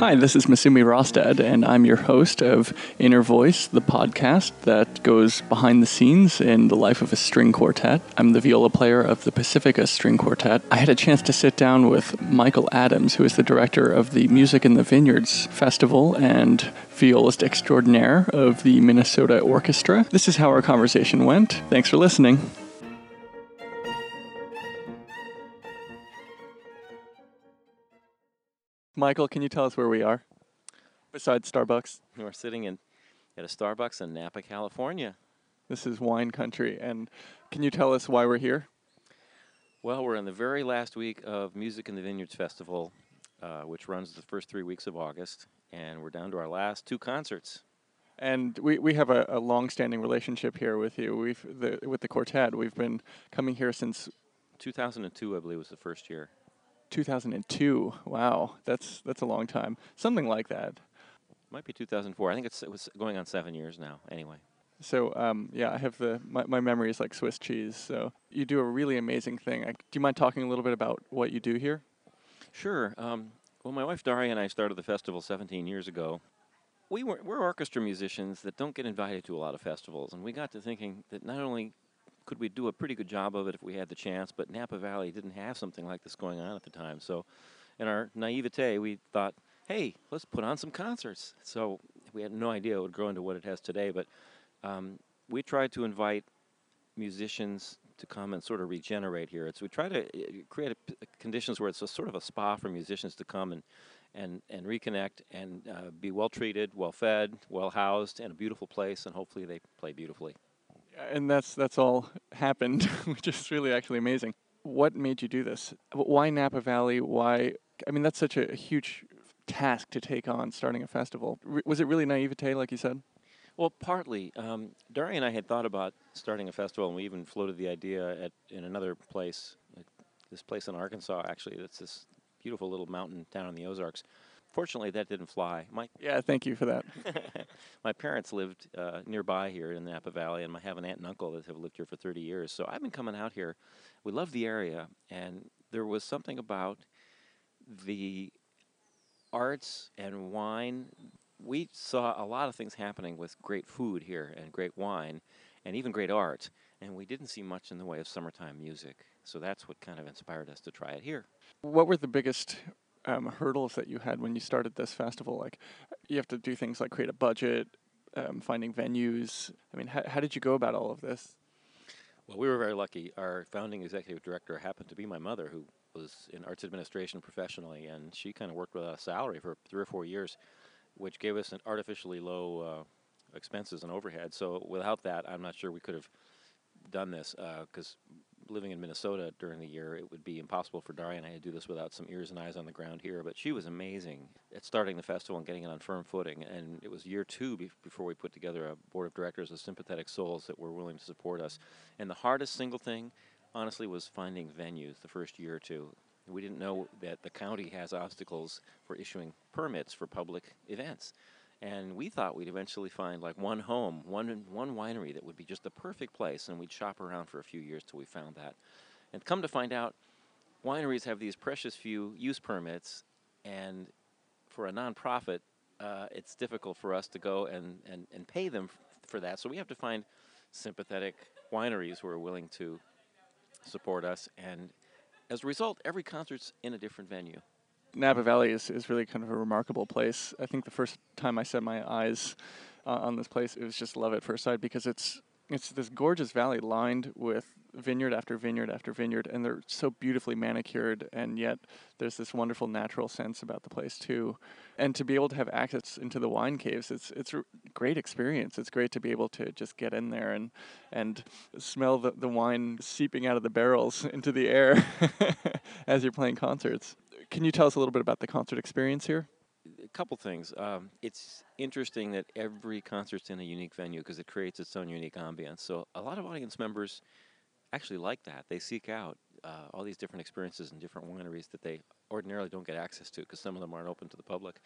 Hi, this is Masumi Rostad, and I'm your host of Inner Voice, the podcast that goes behind the scenes in the life of a string quartet. I'm the viola player of the Pacifica String Quartet. I had a chance to sit down with Michael Adams, who is the director of the Music in the Vineyards Festival and violist extraordinaire of the Minnesota Orchestra. This is how our conversation went. Thanks for listening. Michael, can you tell us where we are? Besides Starbucks, We're sitting in at a Starbucks in Napa, California. this is wine country. And can you tell us why we're here? Well, we're in the very last week of Music in the Vineyards Festival, uh, which runs the first three weeks of August, and we're down to our last two concerts. And we, we have a, a long-standing relationship here with you. We've the, with the quartet. We've been coming here since 2002, I believe, was the first year. 2002. Wow, that's that's a long time. Something like that. Might be 2004. I think it's, it was going on seven years now. Anyway, So um, yeah, I have the my, my memory is like Swiss cheese. So you do a really amazing thing. I, do you mind talking a little bit about what you do here? sure. Um, well, my wife Daria and I started the festival 17 years ago. We were, we're orchestra musicians that don't get invited to a lot of festivals, and we got to thinking that not only could we do a pretty good job of it if we had the chance, but Napa Valley didn't have something like this going on at the time. So, in our naivete, we thought, hey, let's put on some concerts. So, we had no idea it would grow into what it has today, but um, we tried to invite musicians to come and sort of regenerate here. It's we try to uh, create a p- conditions where it's a sort of a spa for musicians to come and and and reconnect and uh, be well treated, well fed, well housed, and a beautiful place, and hopefully they play beautifully. And that's that's all happened, which is really actually amazing. What made you do this? Why Napa Valley? Why? I mean, that's such a, a huge task to take on starting a festival. R- was it really naivete, like you said? Well, partly. Um, Daria and I had thought about starting a festival, and we even floated the idea at in another place, this place in Arkansas. Actually, That's this beautiful little mountain town in the Ozarks. Fortunately, that didn't fly. My Yeah, thank you for that. my parents lived uh, nearby here in the Napa Valley, and I have an aunt and uncle that have lived here for 30 years. So I've been coming out here. We love the area, and there was something about the arts and wine. We saw a lot of things happening with great food here, and great wine, and even great art, and we didn't see much in the way of summertime music. So that's what kind of inspired us to try it here. What were the biggest um, hurdles that you had when you started this festival? Like, you have to do things like create a budget, um, finding venues. I mean, how, how did you go about all of this? Well, we were very lucky. Our founding executive director happened to be my mother, who was in arts administration professionally, and she kind of worked without a salary for three or four years, which gave us an artificially low uh, expenses and overhead. So without that, I'm not sure we could have done this because living in Minnesota during the year, it would be impossible for Daria and I to do this without some ears and eyes on the ground here. But she was amazing at starting the festival and getting it on firm footing. And it was year two bef- before we put together a board of directors of sympathetic souls that were willing to support us. And the hardest single thing, honestly, was finding venues the first year or two. We didn't know that the county has obstacles for issuing permits for public events. And we thought we'd eventually find like one home, one one winery that would be just the perfect place, and we'd shop around for a few years till we found that. And come to find out, wineries have these precious few use permits, and for a nonprofit, uh, it's difficult for us to go and, and, and pay them f- for that. So we have to find sympathetic wineries who are willing to support us. And as a result, every concert's in a different venue. Napa Valley is, is really kind of a remarkable place. I think the first time I set my eyes uh, on this place, it was just love at first sight because it's it's this gorgeous valley lined with vineyard after vineyard after vineyard, and they're so beautifully manicured, and yet there's this wonderful natural sense about the place too. And to be able to have access into the wine caves, it's it's a great experience. It's great to be able to just get in there and and smell the, the wine seeping out of the barrels into the air as you're playing concerts. Can you tell us a little bit about the concert experience here? a couple things. Um, it's interesting that every concert's in a unique venue because it creates its own unique ambience. So a lot of audience members actually like that. They seek out uh, all these different experiences in different wineries that they ordinarily don't get access to because some of them aren't open to the public.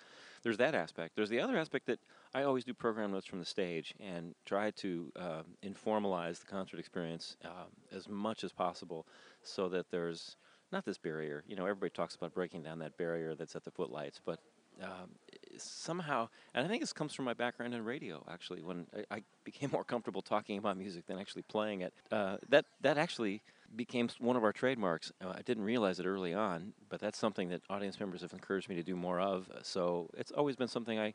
There's that aspect. There's the other aspect that I always do program notes from the stage and try to uh, informalize the concert experience um, as much as possible so that there's not this barrier. You know, everybody talks about breaking down that barrier that's at the footlights, but um, somehow, and I think this comes from my background in radio. Actually, when I, I became more comfortable talking about music than actually playing it, uh, that that actually became one of our trademarks. Uh, I didn't realize it early on, but that's something that audience members have encouraged me to do more of. So it's always been something I.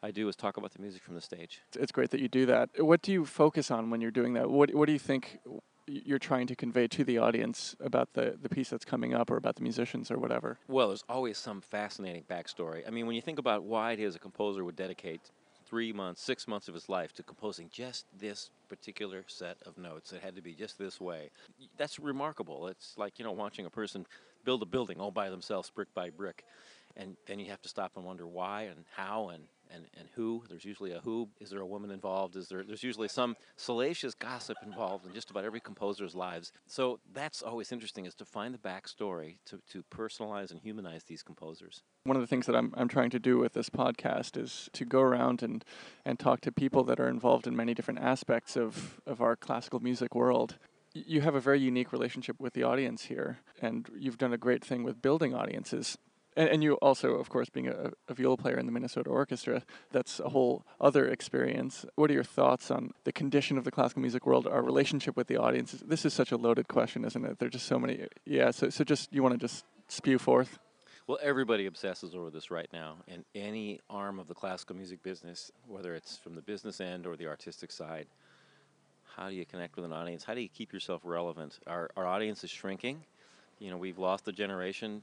I do is talk about the music from the stage. It's great that you do that. What do you focus on when you're doing that? What What do you think you're trying to convey to the audience about the, the piece that's coming up or about the musicians or whatever? Well, there's always some fascinating backstory. I mean, when you think about why it is a composer would dedicate three months, six months of his life to composing just this particular set of notes. It had to be just this way. That's remarkable. It's like, you know, watching a person build a building all by themselves, brick by brick. And then you have to stop and wonder why and how and and, and who. There's usually a who. Is there a woman involved? Is there? There's usually some salacious gossip involved in just about every composer's lives. So that's always interesting is to find the backstory to, to personalize and humanize these composers. One of the things that I'm, I'm trying to do with this podcast is to go around and, and talk to people that are involved in many different aspects of, of our classical music world you have a very unique relationship with the audience here, and you've done a great thing with building audiences and, and you also, of course, being a, a viola player in the Minnesota Orchestra, that's a whole other experience. What are your thoughts on the condition of the classical music world, our relationship with the audience? This is such a loaded question, isn't it? There's just so many. Yeah. So, so just you want to just spew forth. Well, everybody obsesses over this right now, and any arm of the classical music business, whether it's from the business end or the artistic side, how do you connect with an audience? How do you keep yourself relevant? Our, our audience is shrinking. You know, we've lost a generation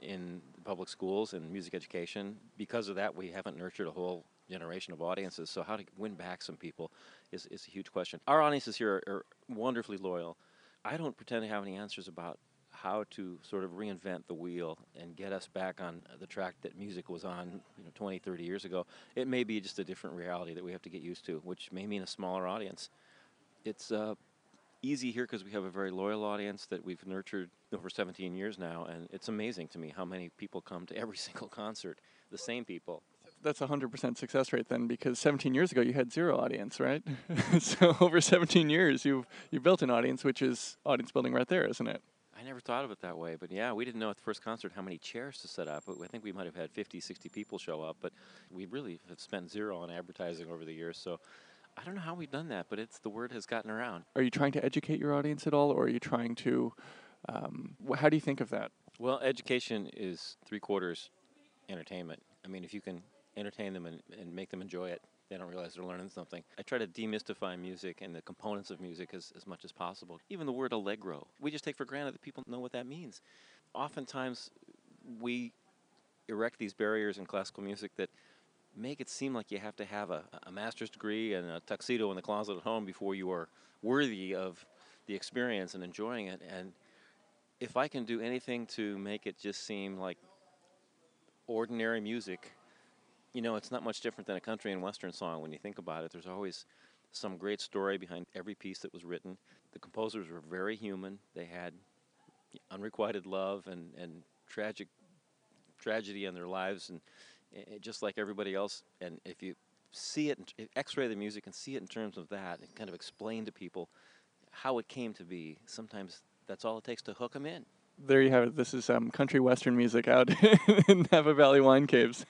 in public schools and music education. Because of that, we haven't nurtured a whole generation of audiences. So how to win back some people is, is a huge question. Our audiences here are, are wonderfully loyal. I don't pretend to have any answers about how to sort of reinvent the wheel and get us back on the track that music was on you know 20 30 years ago it may be just a different reality that we have to get used to which may mean a smaller audience it's uh, easy here because we have a very loyal audience that we've nurtured over 17 years now, and it's amazing to me how many people come to every single concert, the same people. That's a 100% success rate then, because 17 years ago you had zero audience, right? so over 17 years you've you built an audience, which is audience building right there, isn't it? I never thought of it that way, but yeah, we didn't know at the first concert how many chairs to set up. I think we might have had 50, 60 people show up, but we really have spent zero on advertising over the years. So I don't know how we've done that, but it's the word has gotten around. Are you trying to educate your audience at all, or are you trying to? Um, wh- how do you think of that? Well, education is three quarters entertainment. I mean, if you can entertain them and, and make them enjoy it, they don't realize they're learning something. I try to demystify music and the components of music as, as much as possible. Even the word allegro, we just take for granted that people know what that means. Oftentimes, we erect these barriers in classical music that make it seem like you have to have a, a master's degree and a tuxedo in the closet at home before you are worthy of the experience and enjoying it. And if I can do anything to make it just seem like ordinary music, you know, it's not much different than a country and western song when you think about it. There's always some great story behind every piece that was written. The composers were very human. They had unrequited love and, and tragic tragedy in their lives and just like everybody else. And if you see it, X-ray the music and see it in terms of that, and kind of explain to people how it came to be. Sometimes that's all it takes to hook them in. There you have it. This is um, country western music out in Napa Valley wine caves.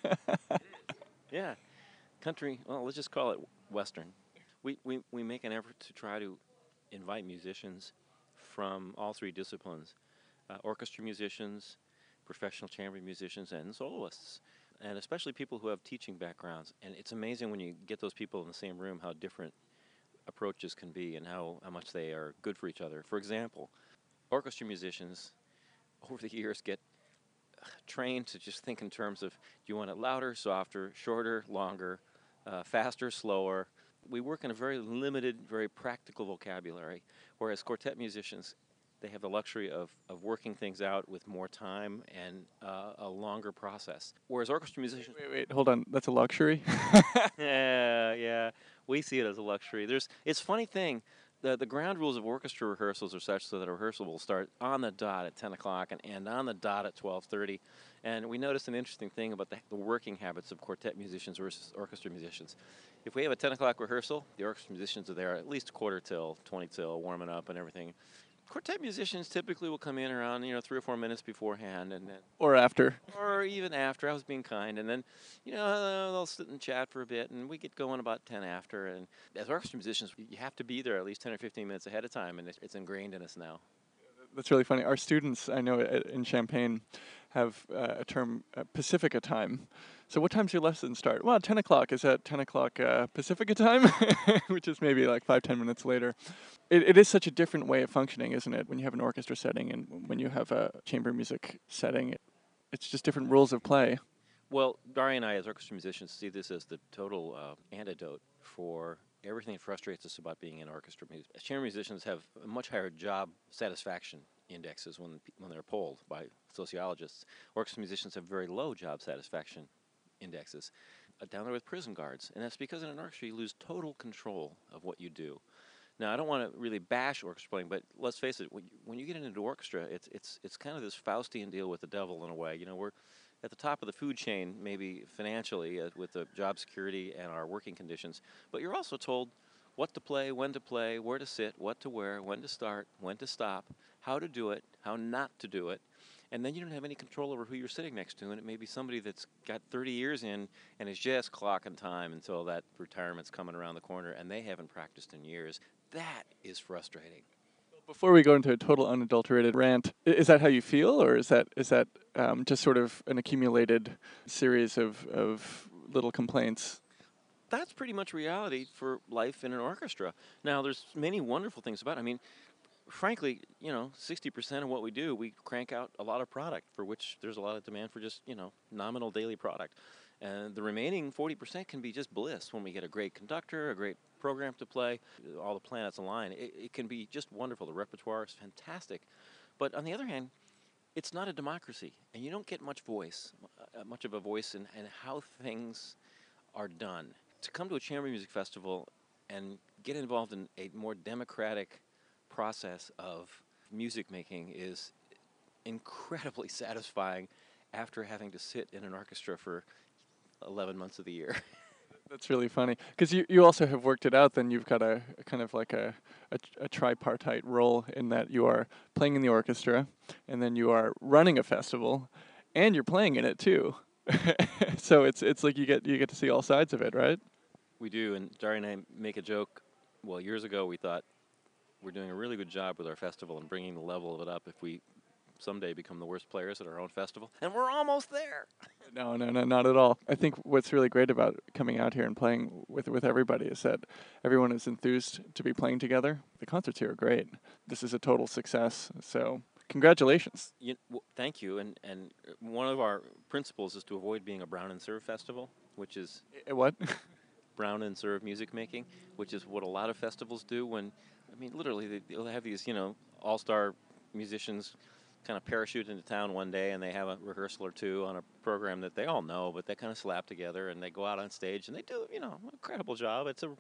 yeah, country. Well, let's just call it western. We, we we make an effort to try to invite musicians from all three disciplines: uh, orchestra musicians, professional chamber musicians, and soloists and especially people who have teaching backgrounds. And it's amazing when you get those people in the same room how different approaches can be and how, how much they are good for each other. For example, orchestra musicians over the years get trained to just think in terms of do you want it louder, softer, shorter, longer, uh, faster, slower. We work in a very limited, very practical vocabulary, whereas quartet musicians they have the luxury of, of working things out with more time and uh, a longer process. Whereas orchestra musicians. Wait, wait, hold on. That's a luxury? yeah, yeah. We see it as a luxury. There's, it's funny thing. The, the ground rules of orchestra rehearsals are such so that a rehearsal will start on the dot at 10 o'clock and end on the dot at 12.30. And we noticed an interesting thing about the, the working habits of quartet musicians versus orchestra musicians. If we have a 10 o'clock rehearsal, the orchestra musicians are there at least a quarter till, 20 till, warming up and everything quartet musicians typically will come in around you know three or four minutes beforehand, and then Or after. or even after. I was being kind, and then you know they'll sit and chat for a bit, and we get going about ten after. And as orchestra musicians, you have to be there at least ten or fifteen minutes ahead of time, and it's, it's ingrained in us now. That's really funny. Our students, I know at, in Champaign, have uh, a term uh, Pacifica time. So what time's your lesson start? Well, 10 o'clock. Is that 10 o'clock uh, Pacifica time? Which is maybe like five, ten minutes later. It, it is such a different way of functioning, isn't it? When you have an orchestra setting and when you have a chamber music setting, it's just different rules of play. Well, Dari and I, as orchestra musicians, see this as the total uh, antidote for everything frustrates us about being in orchestra. Chamber musicians have much higher job satisfaction indexes when when they're polled by sociologists. Orchestra musicians have very low job satisfaction indexes. Uh, down there with prison guards, and that's because in an orchestra you lose total control of what you do. Now, I don't want to really bash orchestra playing, but let's face it: when you, when you get into orchestra, it's it's it's kind of this Faustian deal with the devil in a way. You know, we're at the top of the food chain, maybe financially, uh, with the job security and our working conditions. But you're also told what to play, when to play, where to sit, what to wear, when to start, when to stop, how to do it, how not to do it. And then you don't have any control over who you're sitting next to, and it may be somebody that's got 30 years in and is just clocking time until that retirement's coming around the corner, and they haven't practiced in years. That is frustrating. Before we go into a total unadulterated rant, is that how you feel, or is that is that um, just sort of an accumulated series of, of little complaints? that's pretty much reality for life in an orchestra. Now, there's many wonderful things about it. I mean, frankly, you know, 60% of what we do, we crank out a lot of product for which there's a lot of demand for just, you know, nominal daily product. And the remaining 40% can be just bliss when we get a great conductor, a great program to play, all the planets align. It, it can be just wonderful. The repertoire is fantastic. But on the other hand, it's not a democracy, and you don't get much voice, uh, much of a voice in, in how things are done. To come to a chamber music festival and get involved in a more democratic process of music making is incredibly satisfying after having to sit in an orchestra for 11 months of the year. That's really funny because you, you also have worked it out. Then you've got a, a kind of like a, a a tripartite role in that you are playing in the orchestra, and then you are running a festival, and you're playing in it too. so it's it's like you get you get to see all sides of it, right? we do, and Dari and I make a joke. Well, years ago we thought we're doing a really good job with our festival and bringing the level of it up if we someday become the worst players at our own festival, and we're almost there. No, no, no, not at all. I think what's really great about coming out here and playing with with everybody is that everyone is enthused to be playing together. The concerts here are great. This is a total success. So congratulations. You, w- thank you. And and one of our principles is to avoid being a brown and serve festival, which is What? brown and serve music making, which is what a lot of festivals do. When I mean, literally, they, they'll have these you know all star musicians kind of parachute into town one day and they have a rehearsal or two on a program that they all know, but they kind of slap together and they go out on stage and they do you know incredible job. It's a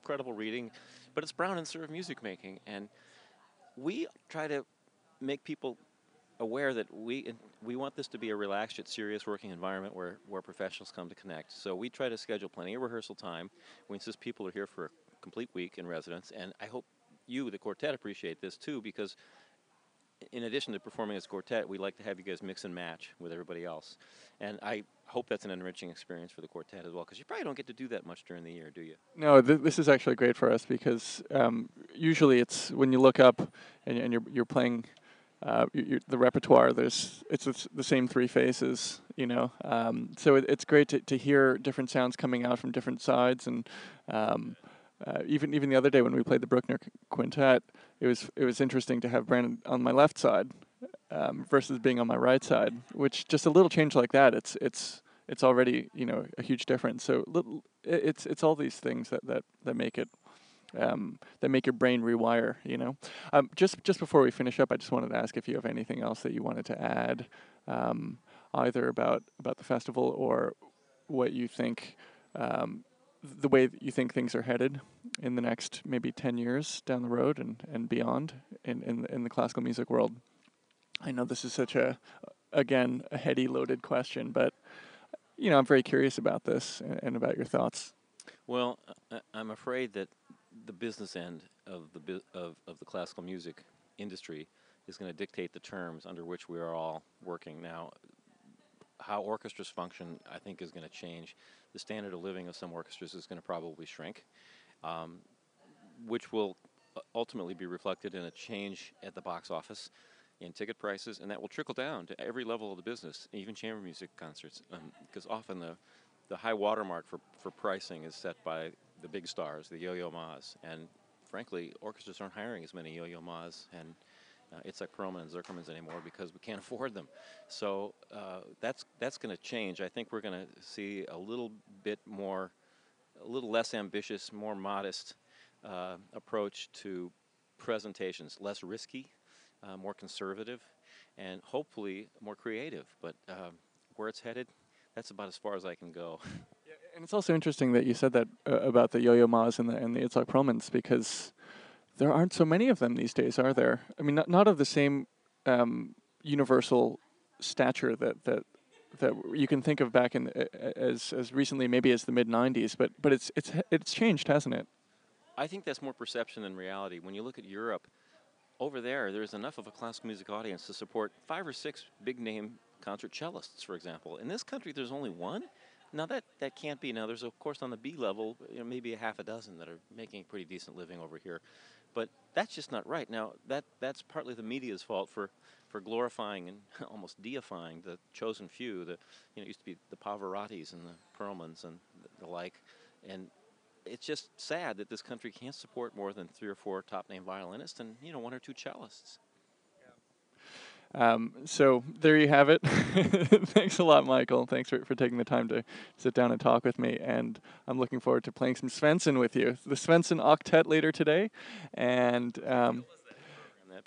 incredible reading, but it's brown and serve music making, and we try to make people aware that we we want this to be a relaxed yet serious working environment where, where professionals come to connect. So we try to schedule plenty of rehearsal time. We insist people are here for a complete week in residence, and I hope you, the quartet, appreciate this too because in addition to performing as quartet, we like to have you guys mix and match with everybody else, and I hope that's an enriching experience for the quartet as well because you probably don't get to do that much during the year, do you? No, th- this is actually great for us because um, usually it's when you look up and, and you're you're playing uh, you the repertoire. There's it's the same three faces, you know. Um, so it, it's great to, to hear different sounds coming out from different sides, and um, uh, even even the other day when we played the Bruckner Quintet, it was it was interesting to have Brandon on my left side um, versus being on my right side. Which just a little change like that, it's it's it's already you know a huge difference. So little, it's it's all these things that that that make it um, that make your brain rewire. You know, um, just just before we finish up, I just wanted to ask if you have anything else that you wanted to add, um, either about about the festival or what you think. Um, the way that you think things are headed in the next maybe 10 years down the road and, and beyond in, in, in the classical music world. I know this is such a, again, a heady, loaded question, but, you know, I'm very curious about this and, about your thoughts. Well, I'm afraid that the business end of the bu- of, of the classical music industry is going to dictate the terms under which we are all working. Now, how orchestras function, I think, is going to change. The standard of living of some orchestras is going to probably shrink, um, which will uh, ultimately be reflected in a change at the box office in ticket prices, and that will trickle down to every level of the business, even chamber music concerts, because um, often the the high watermark for, for pricing is set by the big stars, the Yo-Yo Ma's, and frankly, orchestras aren't hiring as many Yo-Yo Ma's and uh, Itzhak Perlman and Zukermans anymore because we can't afford them. So uh, that's that's going to change. I think we're going to see a little bit more, a little less ambitious, more modest uh, approach to presentations, less risky, uh, more conservative, and hopefully more creative. But um, where it's headed, that's about as far as I can go. Yeah, and it's also interesting that you said that uh, about the Yo-Yo Ma's and the and the Itzhak Perlmans because there aren't so many of them these days, are there? I mean, not not of the same um, universal stature that that that you can think of back in as as recently maybe as the mid '90s, but but it's it's it's changed, hasn't it? I think that's more perception than reality. When you look at Europe, over there, there's enough of a classical music audience to support five or six big name concert cellists, for example. In this country, there's only one. Now that that can't be. Now there's of course on the B level, you know, maybe a half a dozen that are making a pretty decent living over here, but that's just not right. Now that that's partly the media's fault for for glorifying and almost deifying the chosen few. The you know it used to be the Pavarottis and the Perlmans and the, the like, and it's just sad that this country can't support more than three or four top name violinists and you know one or two cellists. Um, so there you have it. Thanks a lot, Michael. Thanks for, for taking the time to sit down and talk with me. And I'm looking forward to playing some Svendsen with you. The Svendsen Octet later today. And um,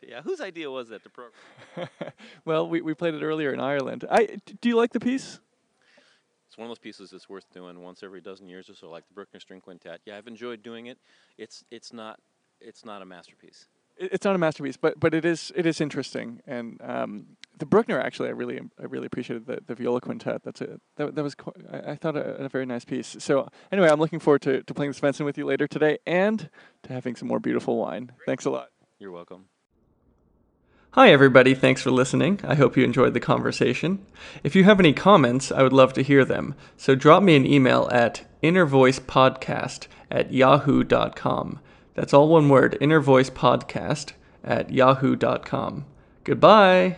yeah, whose idea was that to program? well, we, we played it earlier in Ireland. I do you like the piece? It's one of those pieces that's worth doing once every dozen years or so, like the Bruckner String Quintet. Yeah, I've enjoyed doing it. It's it's not it's not a masterpiece it's not a masterpiece, but but it is it is interesting. And um, the Bruckner actually, I really I really appreciated the, the viola quintet. That's it. That, that was qu- I, I, thought a, a, very nice piece. So anyway, I'm looking forward to, to playing the Svendsen with you later today and to having some more beautiful wine. Thanks a lot. You're welcome. Hi, everybody. Thanks for listening. I hope you enjoyed the conversation. If you have any comments, I would love to hear them. So drop me an email at innervoicepodcast at yahoo.com. That's all one word, Inner Voice Podcast at yahoo.com. Goodbye.